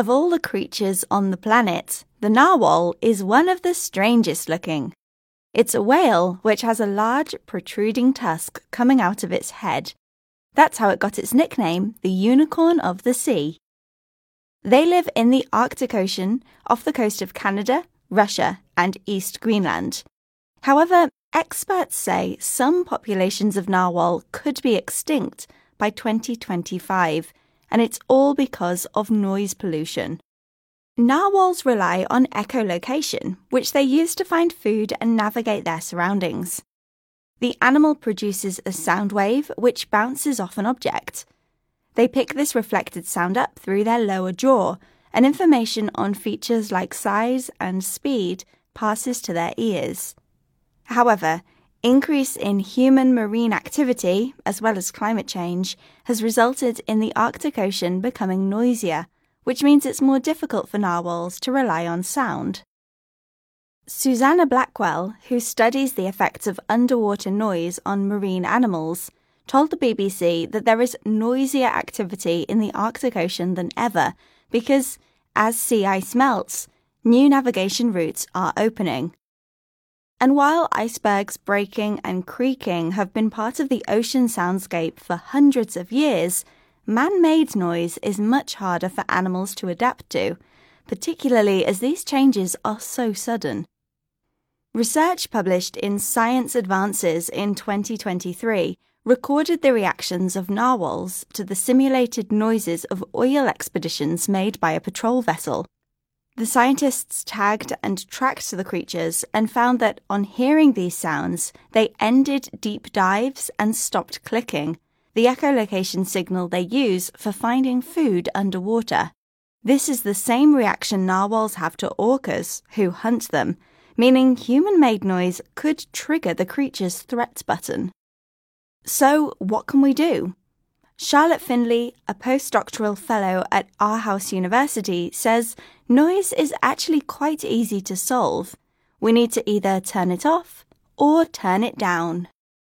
Of all the creatures on the planet, the narwhal is one of the strangest looking. It's a whale which has a large protruding tusk coming out of its head. That's how it got its nickname, the unicorn of the sea. They live in the Arctic Ocean off the coast of Canada, Russia, and East Greenland. However, experts say some populations of narwhal could be extinct by 2025 and it's all because of noise pollution. Narwhals rely on echolocation, which they use to find food and navigate their surroundings. The animal produces a sound wave which bounces off an object. They pick this reflected sound up through their lower jaw, and information on features like size and speed passes to their ears. However, Increase in human marine activity, as well as climate change, has resulted in the Arctic Ocean becoming noisier, which means it's more difficult for narwhals to rely on sound. Susanna Blackwell, who studies the effects of underwater noise on marine animals, told the BBC that there is noisier activity in the Arctic Ocean than ever because, as sea ice melts, new navigation routes are opening. And while icebergs breaking and creaking have been part of the ocean soundscape for hundreds of years, man made noise is much harder for animals to adapt to, particularly as these changes are so sudden. Research published in Science Advances in 2023 recorded the reactions of narwhals to the simulated noises of oil expeditions made by a patrol vessel. The scientists tagged and tracked the creatures and found that on hearing these sounds, they ended deep dives and stopped clicking, the echolocation signal they use for finding food underwater. This is the same reaction narwhals have to orcas, who hunt them, meaning human made noise could trigger the creature's threat button. So, what can we do? Charlotte Findlay, a postdoctoral fellow at Aarhus University, says noise is actually quite easy to solve. We need to either turn it off or turn it down.